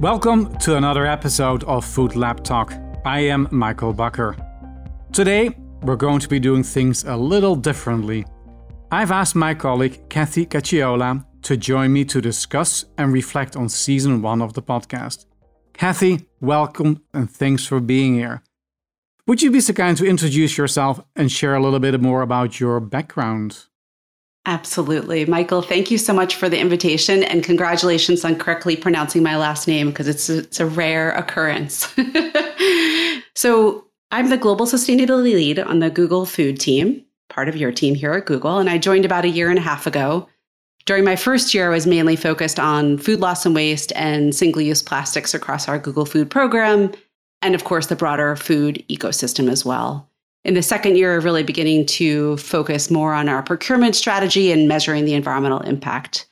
Welcome to another episode of Food Lab Talk. I am Michiel Bakker. Today, we're going to be doing things a little differently. I've asked my colleague Kathy Cacciola to join me to discuss and reflect on season one of the podcast. Kathy, welcome and thanks for being here. Would you be so kind to introduce yourself and share a little bit more about your background? Absolutely. Michael, thank you so much for the invitation and congratulations on correctly pronouncing my last name because it's a, it's a rare occurrence. so, I'm the global sustainability lead on the Google Food team, part of your team here at Google, and I joined about a year and a half ago. During my first year, I was mainly focused on food loss and waste and single use plastics across our Google Food program, and of course, the broader food ecosystem as well in the second year, really beginning to focus more on our procurement strategy and measuring the environmental impact.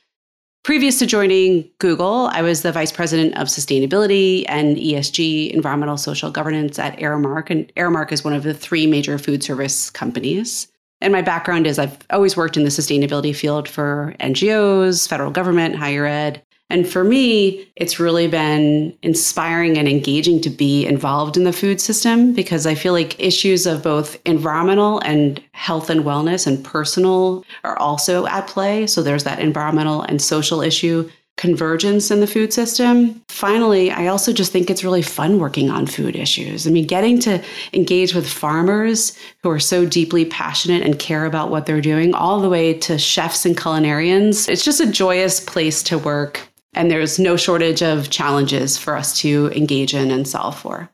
Previous to joining Google, I was the vice president of sustainability and ESG, environmental social governance at Aramark. And Aramark is one of the three major food service companies. And my background is I've always worked in the sustainability field for NGOs, federal government, higher ed, and for me, it's really been inspiring and engaging to be involved in the food system because I feel like issues of both environmental and health and wellness and personal are also at play. So there's that environmental and social issue convergence in the food system. Finally, I also just think it's really fun working on food issues. I mean, getting to engage with farmers who are so deeply passionate and care about what they're doing, all the way to chefs and culinarians, it's just a joyous place to work and there's no shortage of challenges for us to engage in and solve for.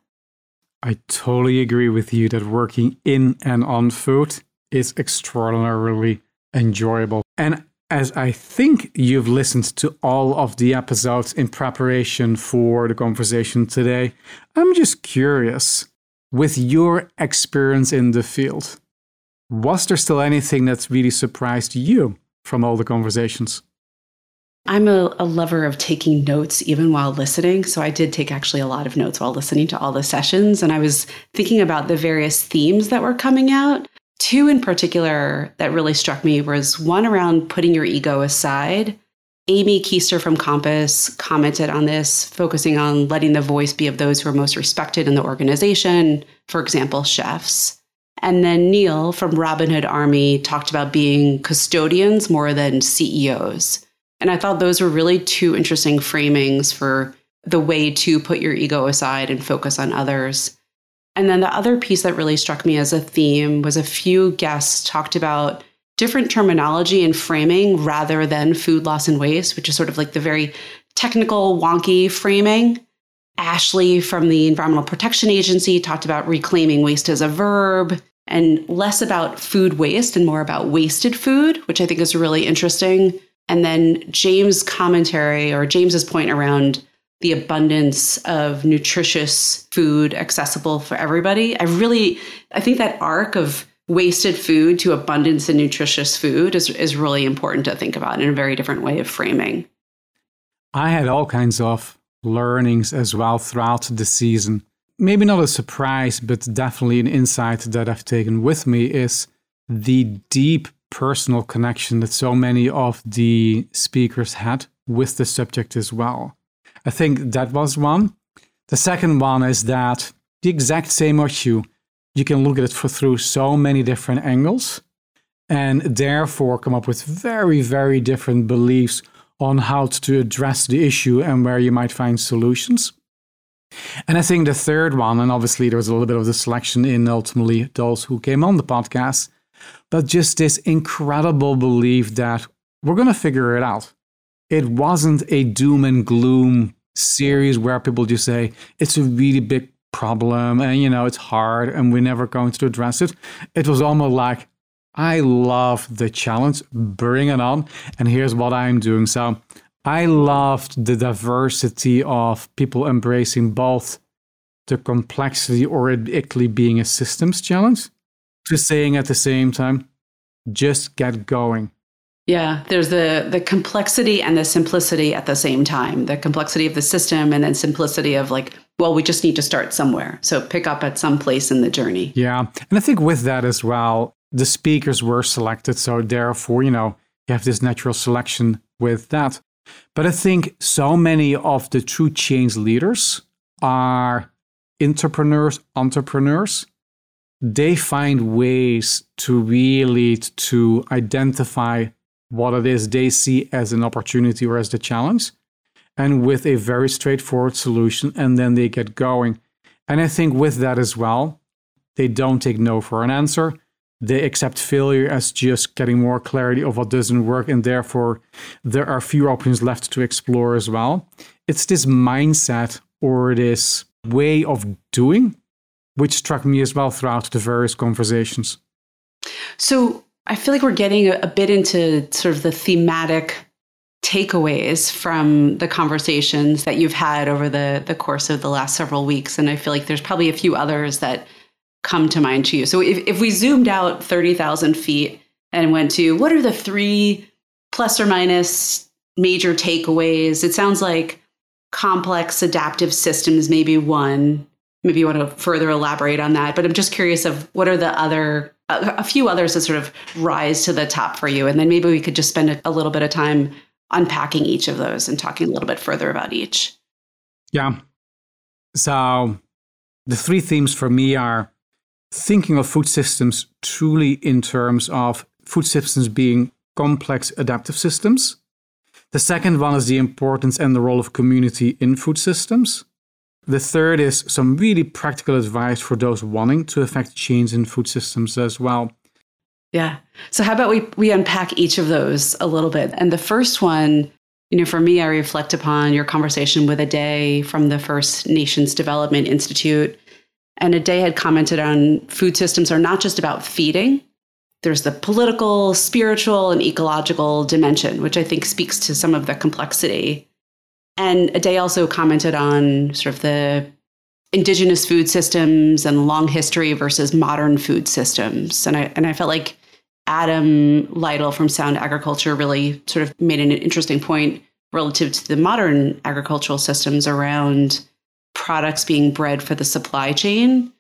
I totally agree with you that working in and on food is extraordinarily enjoyable. And as I think you've listened to all of the episodes in preparation for the conversation today, I'm just curious with your experience in the field, was there still anything that's really surprised you from all the conversations? I'm a, a, lover of taking notes even while listening. So I did take actually a lot of notes while listening to all the sessions. And I was thinking about the various themes that were coming out. Two in particular that really struck me was one around putting your ego aside. Amy Keister from Compass commented on this, focusing on letting the voice be of those who are most respected in the organization, for example, chefs. And then Neel from Robin Hood Army talked about being custodians more than CEOs. And I thought those were really two interesting framings for the way to put your ego aside and focus on others. And then the other piece that really struck me as a theme was a few guests talked about different terminology and framing rather than food loss and waste, which is sort of like the very technical, wonky framing. Ashley from the Environmental Protection Agency talked about reclaiming waste as a verb and less about food waste and more about wasted food, which I think is really interesting. And then James' commentary or James's point around the abundance of nutritious food accessible for everybody. I really I think that arc of wasted food to abundance and nutritious food is, is really important to think about in a very different way of framing. I had all kinds of learnings as well throughout the season. Maybe not a surprise, but definitely an insight that I've taken with me is the deep personal connection that so many of the speakers had with the subject as well. I think that was one. The second one is that the exact same issue, you can look at it for, through so many different angles and therefore come up with very, very different beliefs on how to address the issue and where you might find solutions. And I think the third one, and obviously there was a little bit of the selection in ultimately those who came on the podcast, but just this incredible belief that we're going to figure it out. It wasn't a doom and gloom series where people just say it's a really big problem and you know it's hard and we're never going to address it. It was almost like I love the challenge, bring it on, and here's what I'm doing. So I loved the diversity of people embracing both the complexity or it actually being a systems challenge just saying at the same time, just get going. Yeah, there's the the complexity and the simplicity at the same time. The complexity of the system and then simplicity of like, well, we just need to start somewhere. So pick up at some place in the journey. Yeah. And I think with that as well, the speakers were selected. So therefore, you know, you have this natural selection with that. But I think so many of the true change leaders are entrepreneurs, entrepreneurs. They find ways to really to identify what it is they see as an opportunity or as the challenge and with a very straightforward solution and then they get going. And i think with that as well they don't take no for an answer. They accept failure as just getting more clarity of what doesn't work and therefore there are fewer options left to explore as well. It's this mindset or this way of doing which struck me as well throughout the various conversations so i feel like we're getting a, bit into sort of the thematic takeaways from the conversations that you've had over the the course of the last several weeks and i feel like there's probably a few others that come to mind to you? So if, if we zoomed out 30,000 feet and went to what are the three plus or minus major takeaways? It sounds like complex adaptive systems, maybe one. Maybe you want to further elaborate on that. But I'm just curious of what are the other, a, few others that sort of rise to the top for you. And then maybe we could just spend a little bit of time unpacking each of those and talking a little bit further about each. Yeah. So the three themes for me are thinking of food systems truly in terms of food systems being complex adaptive systems. The second one is the importance and the role of community in food systems. The third is some really practical advice for those wanting to affect change in food systems as well. Yeah. So how about we we unpack each of those a little bit? And the first one, you know, for me, I reflect upon your conversation with A-dae from the First Nations Development Institute and A-dae had commented on food systems are not just about feeding. There's the political, spiritual, and ecological dimension, which I think speaks to some of the complexity. And A-dae also commented on sort of the indigenous food systems and long history versus modern food systems. And I and I felt like Adam Litle from Sound Agriculture really sort of made an interesting point relative to the modern agricultural systems around products being bred for the supply chain,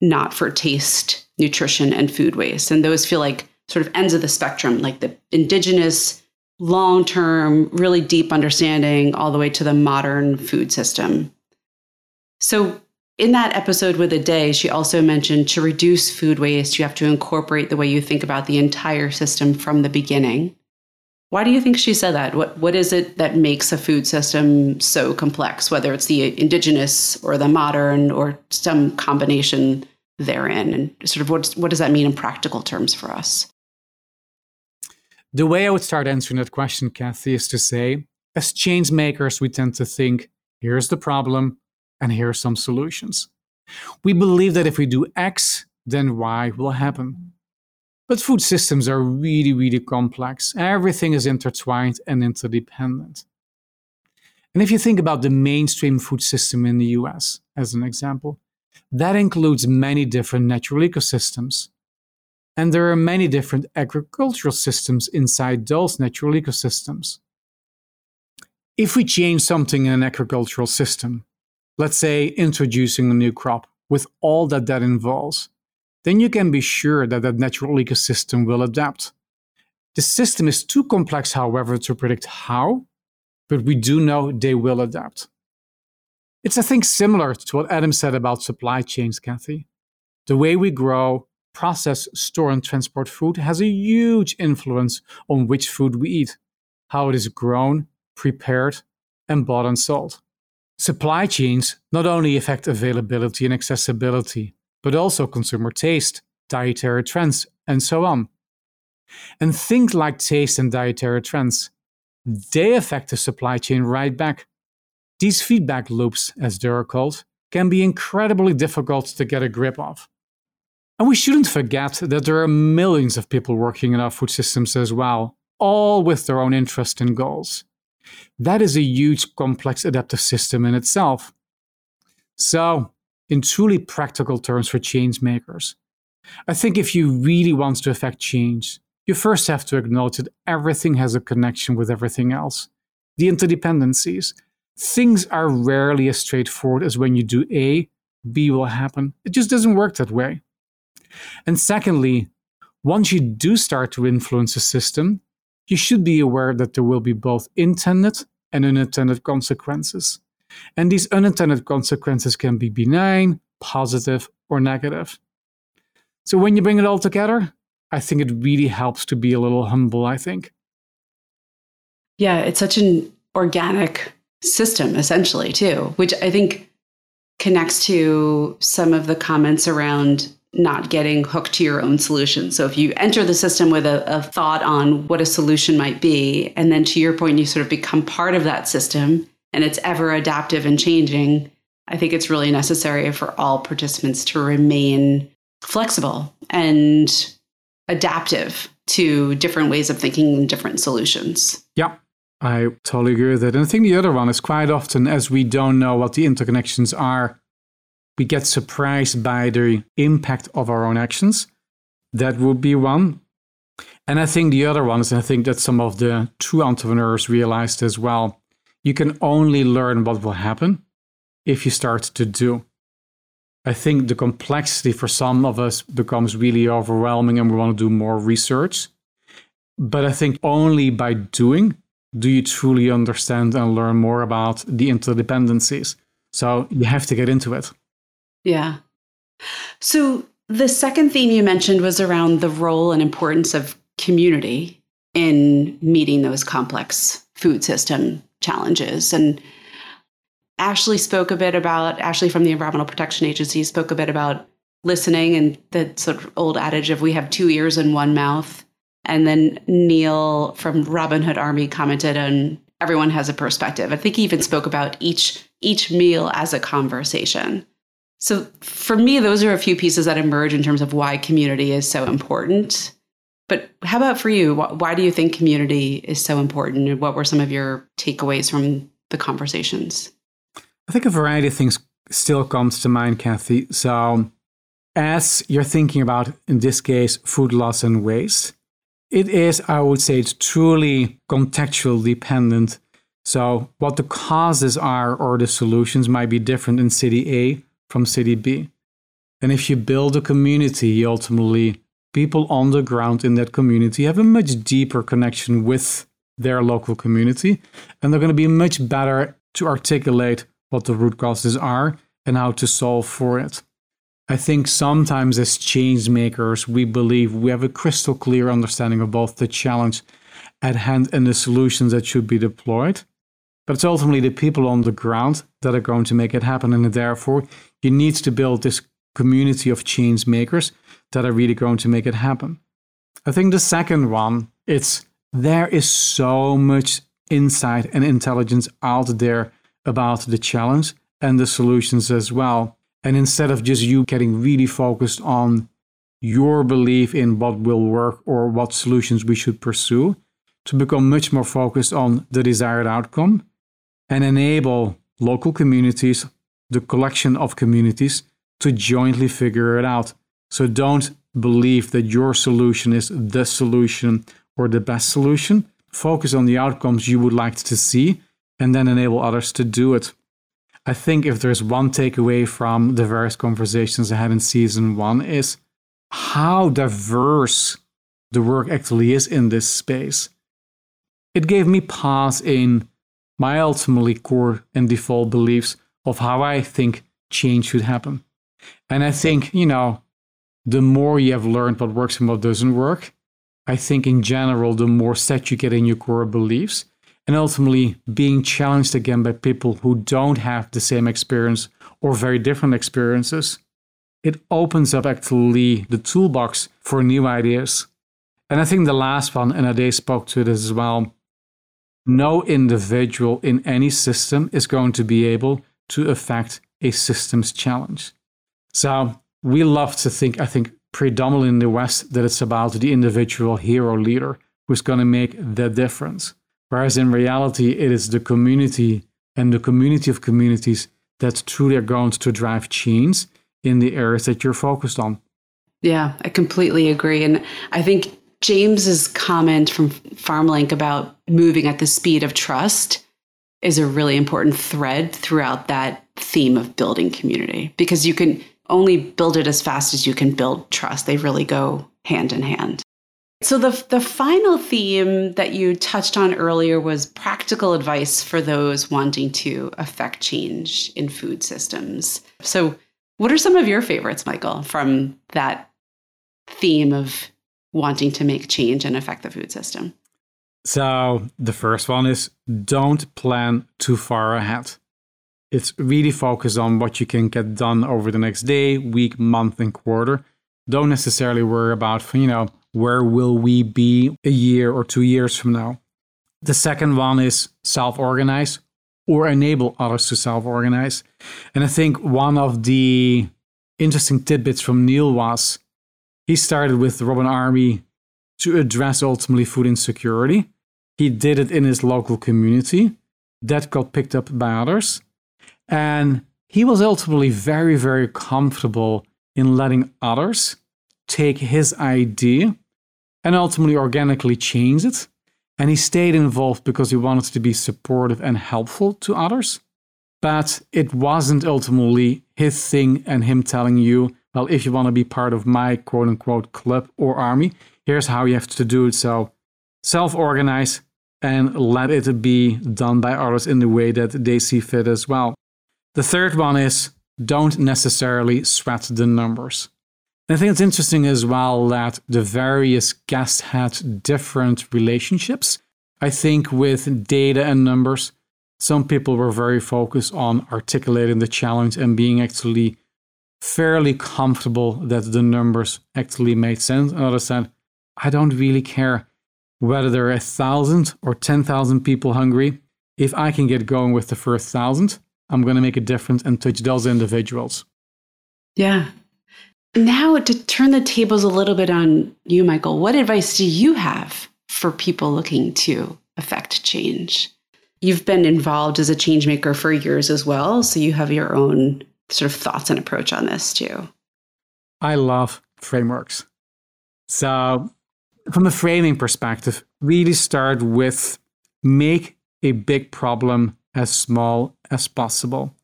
not for taste, nutrition, and food waste. And those feel like sort of ends of the spectrum, like the indigenous, long term, really deep understanding, all the way to the modern food system. So, in that episode with A-dae, she also mentioned to reduce food waste, you have to incorporate the way you think about the entire system from the beginning. Why do you think she said that? What what is it that makes a food system so complex, whether it's the indigenous or the modern or some combination therein? And sort of what what does that mean in practical terms for us? The way I would start answering that question, Kathy, is to say, as change makers, we tend to think, here's the problem, and here are some solutions. We believe that if we do X, then Y will happen. But food systems are really, really complex. Everything is intertwined and interdependent. And if you think about the mainstream food system in the US, as an example, that includes many different natural ecosystems. And there are many different agricultural systems inside those natural ecosystems. If we change something in an agricultural system, let's say introducing a new crop with all that that involves, then you can be sure that that natural ecosystem will adapt. The system is too complex, however, to predict how, but we do know they will adapt. It's, I think, similar to what Adam said about supply chains, Kathy. The way we grow, process, store, and transport food has a huge influence on which food we eat, how it is grown, prepared, and bought and sold. Supply chains not only affect availability and accessibility, but also consumer taste, dietary trends, and so on. And things like taste and dietary trends, they affect the supply chain right back. These feedback loops, as they are called, can be incredibly difficult to get a grip of. And we shouldn't forget that there are millions of people working in our food systems as well, all with their own interests and goals. That is a huge, complex adaptive system in itself. So, in truly practical terms for change makers. I think if you really want to affect change, you first have to acknowledge that everything has a connection with everything else. The interdependencies. Things are rarely as straightforward as when you do A, B will happen. It just doesn't work that way. And secondly, once you do start to influence a system, you should be aware that there will be both intended and unintended consequences. And these unintended consequences can be benign, positive, or negative. So when you bring it all together, I think it really helps to be a little humble, I think. Yeah, it's such an organic system, essentially, too, which I think connects to some of the comments around not getting hooked to your own solution. So if you enter the system with a, a, thought on what a solution might be, and then to your point, you sort of become part of that system and it's ever adaptive and changing, I think it's really necessary for all participants to remain flexible and adaptive to different ways of thinking and different solutions. Yeah. I totally agree with it. And I think the other one is quite often, as we don't know what the interconnections are, we get surprised by the impact of our own actions. That would be one. And I think the other one is, I think that some of the true entrepreneurs realized as well, you can only learn what will happen if you start to do. I think the complexity for some of us becomes really overwhelming and we want to do more research. But I think only by doing do you truly understand and learn more about the interdependencies. So you have to get into it. Yeah. So the second theme you mentioned was around the role and importance of community in meeting those complex food system challenges. And Ashley spoke a bit about, Ashley from the Environmental Protection Agency spoke a bit about listening and the sort of old adage of we have two ears and one mouth. And then Neel from Robin Hood Army commented on everyone has a perspective. I think he even spoke about each each meal as a conversation. So for me, those are a few pieces that emerge in terms of why community is so important. But how about for you? Why do you think community is so important? And what were some of your takeaways from the conversations? I think a variety of things still comes to mind, Kathy. So, as you're thinking about, in this case, food loss and waste, it is, I would say, it's truly contextual dependent. So, what the causes are or the solutions might be different in city A from city B. And if you build a community, ultimately, people on the ground in that community have a much deeper connection with their local community, and they're going to be much better to articulate what the root causes are and how to solve for it. I think sometimes as change makers, we believe we have a crystal clear understanding of both the challenge at hand and the solutions that should be deployed. But it's ultimately the people on the ground that are going to make it happen. And therefore, you need to build this community of change makers that are really going to make it happen. I think the second one, it's there is so much insight and intelligence out there about the challenge and the solutions as well. And instead of just you getting really focused on your belief in what will work or what solutions we should pursue, to become much more focused on the desired outcome and enable local communities, the collection of communities, to jointly figure it out. So don't believe that your solution is the solution or the best solution. Focus on the outcomes you would like to see and then enable others to do it. I think if there's one takeaway from the various conversations I had in season one is how diverse the work actually is in this space. It gave me pause in my ultimately core and default beliefs of how I think change should happen. And I think, you know, the more you have learned what works and what doesn't work, I think in general, the more set you get in your core beliefs, and ultimately being challenged again by people who don't have the same experience or very different experiences, it opens up actually the toolbox for new ideas. And I think the last one, and A-dae spoke to it as well, no individual in any system is going to be able to affect a system's challenge. So we love to think, I think, predominantly in the West, that it's about the individual hero leader who's going to make the difference. Whereas in reality, it is the community and the community of communities that truly are going to drive change in the areas that you're focused on. Yeah, I completely agree. And I think James's comment from FarmLink about moving at the speed of trust is a really important thread throughout that theme of building community because you can only build it as fast as you can build trust. They really go hand in hand. So the the final theme that you touched on earlier was practical advice for those wanting to affect change in food systems. So what are some of your favorites, Michael, from that theme of wanting to make change and affect the food system? So the first one is don't plan too far ahead. It's really focused on what you can get done over the next day, week, month, and quarter. Don't necessarily worry about, you know, where will we be a year or two years from now. The second one is self organize or enable others to self organize. And I think one of the interesting tidbits from Neel was he started with the Robin Army to address ultimately food insecurity. He did it in his local community. That got picked up by others. And he was ultimately very, very comfortable in letting others take his idea and ultimately organically change it. And he stayed involved because he wanted to be supportive and helpful to others. But it wasn't ultimately his thing and him telling you, well, if you want to be part of my quote unquote club or army, here's how you have to do it. So self organize and let it be done by others in the way that they see fit as well. The third one is don't necessarily sweat the numbers. And I think it's interesting as well that the various guests had different relationships. I think with data and numbers, some people were very focused on articulating the challenge and being actually fairly comfortable that the numbers actually made sense. And others said, I don't really care whether there are a thousand or 10,000 people hungry. If I can get going with the first thousand, I'm going to make a difference and touch those individuals. Yeah. Now, to turn the tables a little bit on you, Michael, what advice do you have for people looking to affect change? You've been involved as a change maker for years as well, so you have your own sort of thoughts and approach on this too. I love frameworks. So, from a framing perspective, really start with make a big problem as small as possible.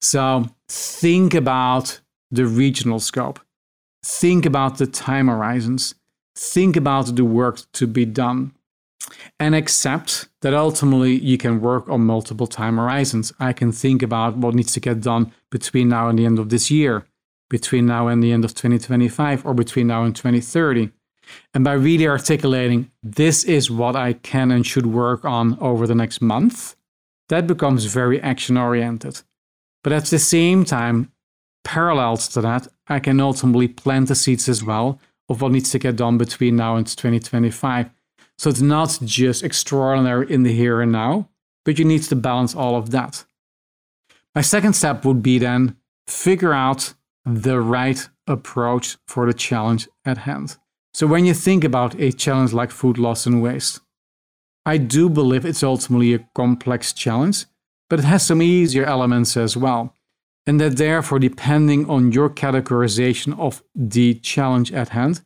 So think about the regional scope, think about the time horizons, think about the work to be done, and accept that ultimately you can work on multiple time horizons. I can think about what needs to get done between now and the end of this year, between now and the end of 2025, or between now and 2030. And by really articulating, this is what I can and should work on over the next month, that becomes very action oriented. But at the same time, parallel to that, I can ultimately plant the seeds as well of what needs to get done between now and 2025. So it's not just extraordinary in the here and now, but you need to balance all of that. My second step would be then figure out the right approach for the challenge at hand. So when you think about a challenge like food loss and waste, I do believe it's ultimately a complex challenge, but it has some easier elements as well. And that therefore, depending on your categorization of the challenge at hand,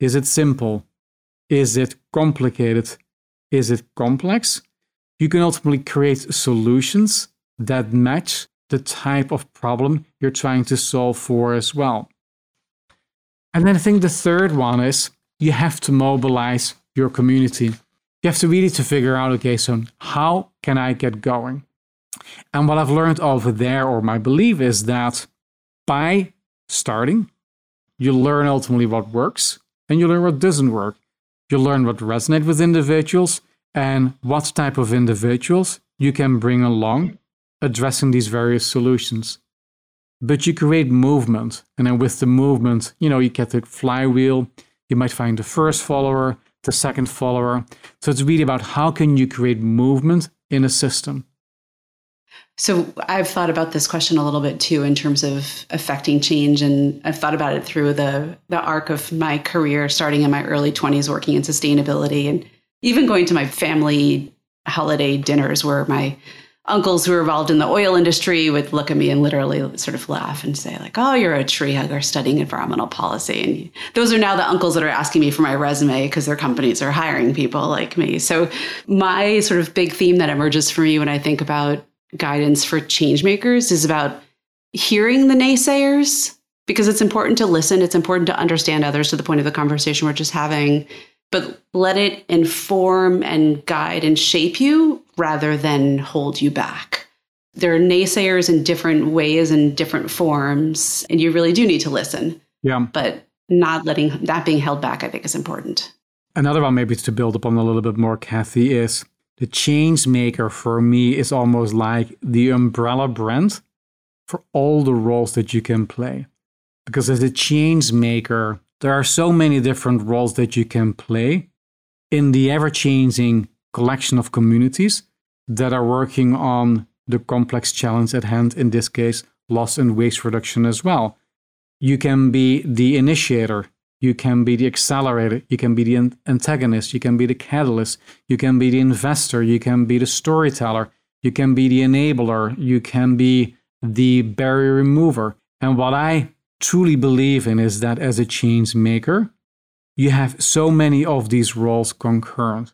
is it simple? Is it complicated? Is it complex? You can ultimately create solutions that match the type of problem you're trying to solve for as well. And then I think the third one is you have to mobilize your community. You have to really to figure out okay so how can i get going? And what i've learned over there or my belief is that by starting you learn ultimately what works and you learn what doesn't work. You learn what resonates with individuals and what type of individuals you can bring along addressing these various solutions but you create movement and then with the movement you know you get the flywheel you might find the first follower the second follower. So it's really about how can you create movement in a system. So I've thought about this question a little bit too in terms of affecting change and I've thought about it through the the arc of my career starting in my early 20s working in sustainability and even going to my family holiday dinners where my uncles who were involved in the oil industry would look at me and literally sort of laugh and say like oh you're a tree hugger studying environmental policy. And those are now the uncles that are asking me for my resume because their companies are hiring people like me. So my sort of big theme that emerges for me when i think about guidance for change makers is about hearing the naysayers because it's important to listen it's important to understand others to the point of the conversation we're just having but let it inform and guide and shape you rather than hold you back. There are naysayers in different ways and different forms, and you really do need to listen. Yeah. But not letting that being held back, I think, is important. Another one, maybe to build upon a little bit more, Kathy, is the change maker for me is almost like the umbrella brand for all the roles that you can play. Because as a change maker, there are so many different roles that you can play in the ever changing collection of communities that are working on the complex challenge at hand, in this case, loss and waste reduction as well. You can be the initiator, you can be the accelerator, you can be the antagonist, you can be the catalyst, you can be the investor, you can be the storyteller, you can be the enabler, you can be the barrier remover. And what I truly believe in is that as a change maker, you have so many of these roles concurrent.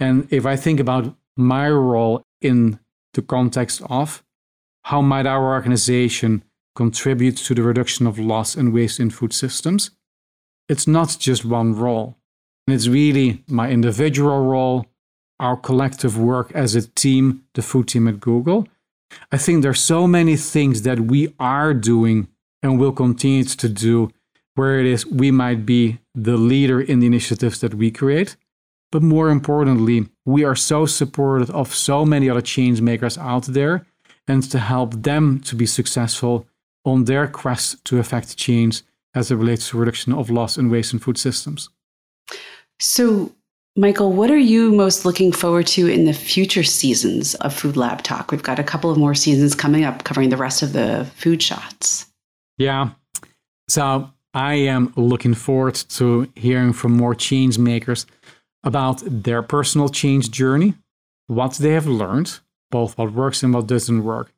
And if I think about my role in the context of how might our organization contribute to the reduction of loss and waste in food systems, it's not just one role. And it's really my individual role, our collective work as a team, the food team at Google. I think there's so many things that we are doing and will continue to do where it is we might be the leader in the initiatives that we create. But more importantly, we are so supportive of so many other change makers out there and to help them to be successful on their quest to affect change as it relates to reduction of loss and waste in food systems. So, Michael, what are you most looking forward to in the future seasons of Food Lab Talk? We've got a couple of more seasons coming up covering the rest of the food shots. Yeah. So I am looking forward to hearing from more change makers about their personal change journey, what they have learned, both what works and what doesn't work.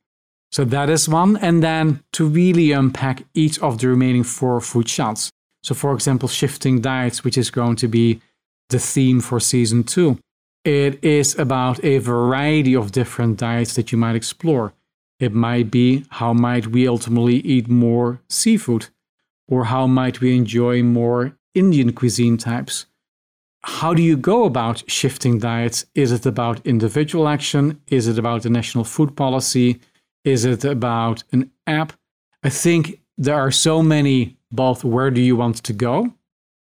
So that is one. And then to really unpack each of the remaining four food shots. So, for example, shifting diets, which is going to be the theme for season two. It is about a variety of different diets that you might explore. It might be how might we ultimately eat more seafood? Or how might we enjoy more Indian cuisine types? How do you go about shifting diets? Is it about individual action? Is it about the national food policy? Is it about an app? I think there are so many both where do you want to go,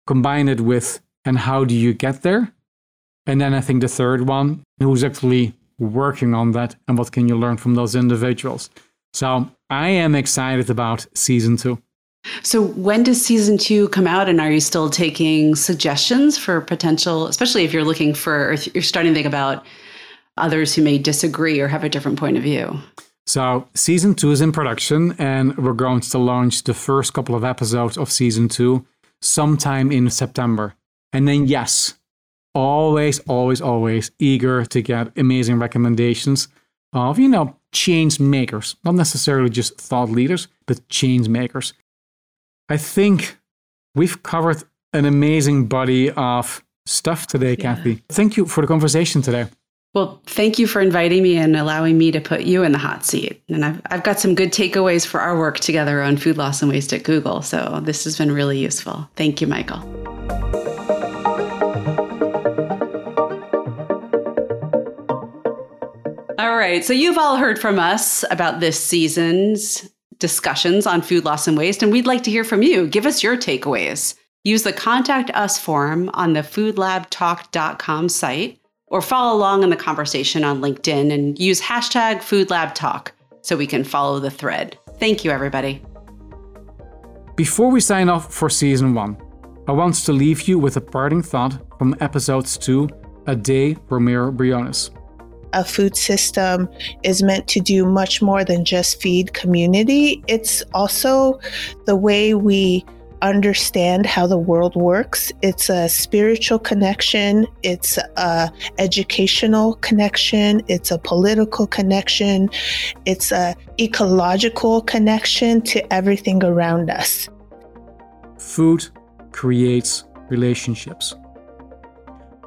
combine it with and how do you get there? And then I think the third one, who's actually working on that and what can you learn from those individuals? So I am excited about season two. So, when does season two come out? And are you still taking suggestions for potential, especially if you're looking for, if you're starting to think about others who may disagree or have a different point of view? So, season two is in production, and we're going to launch the first couple of episodes of season two sometime in September. And then, yes, always, always, always eager to get amazing recommendations of, you know, change makers, not necessarily just thought leaders, but change makers. I think we've covered an amazing body of stuff today, yeah. Kathy. Thank you for the conversation today. Well, thank you for inviting me and allowing me to put you in the hot seat. And I've, I've got some good takeaways for our work together on food loss and waste at Google. So this has been really useful. Thank you, Michael. All right. So you've all heard from us about this season's discussions on food loss and waste, and we'd like to hear from you. Give us your takeaways. Use the Contact Us form on the foodlabtalk.com site or follow along in the conversation on LinkedIn and use hashtag foodlabtalk so we can follow the thread. Thank you, everybody. Before we sign off for season one, I want to leave you with a parting thought from episodes two, A Day Romero Briones a food system is meant to do much more than just feed community. It's also the way we understand how the world works. It's a spiritual connection, it's a educational connection, it's a political connection, it's a ecological connection to everything around us. Food creates relationships.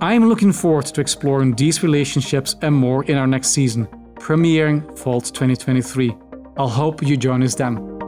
I am looking forward to exploring these relationships and more in our next season, premiering fall 2023. I'll hope you join us then.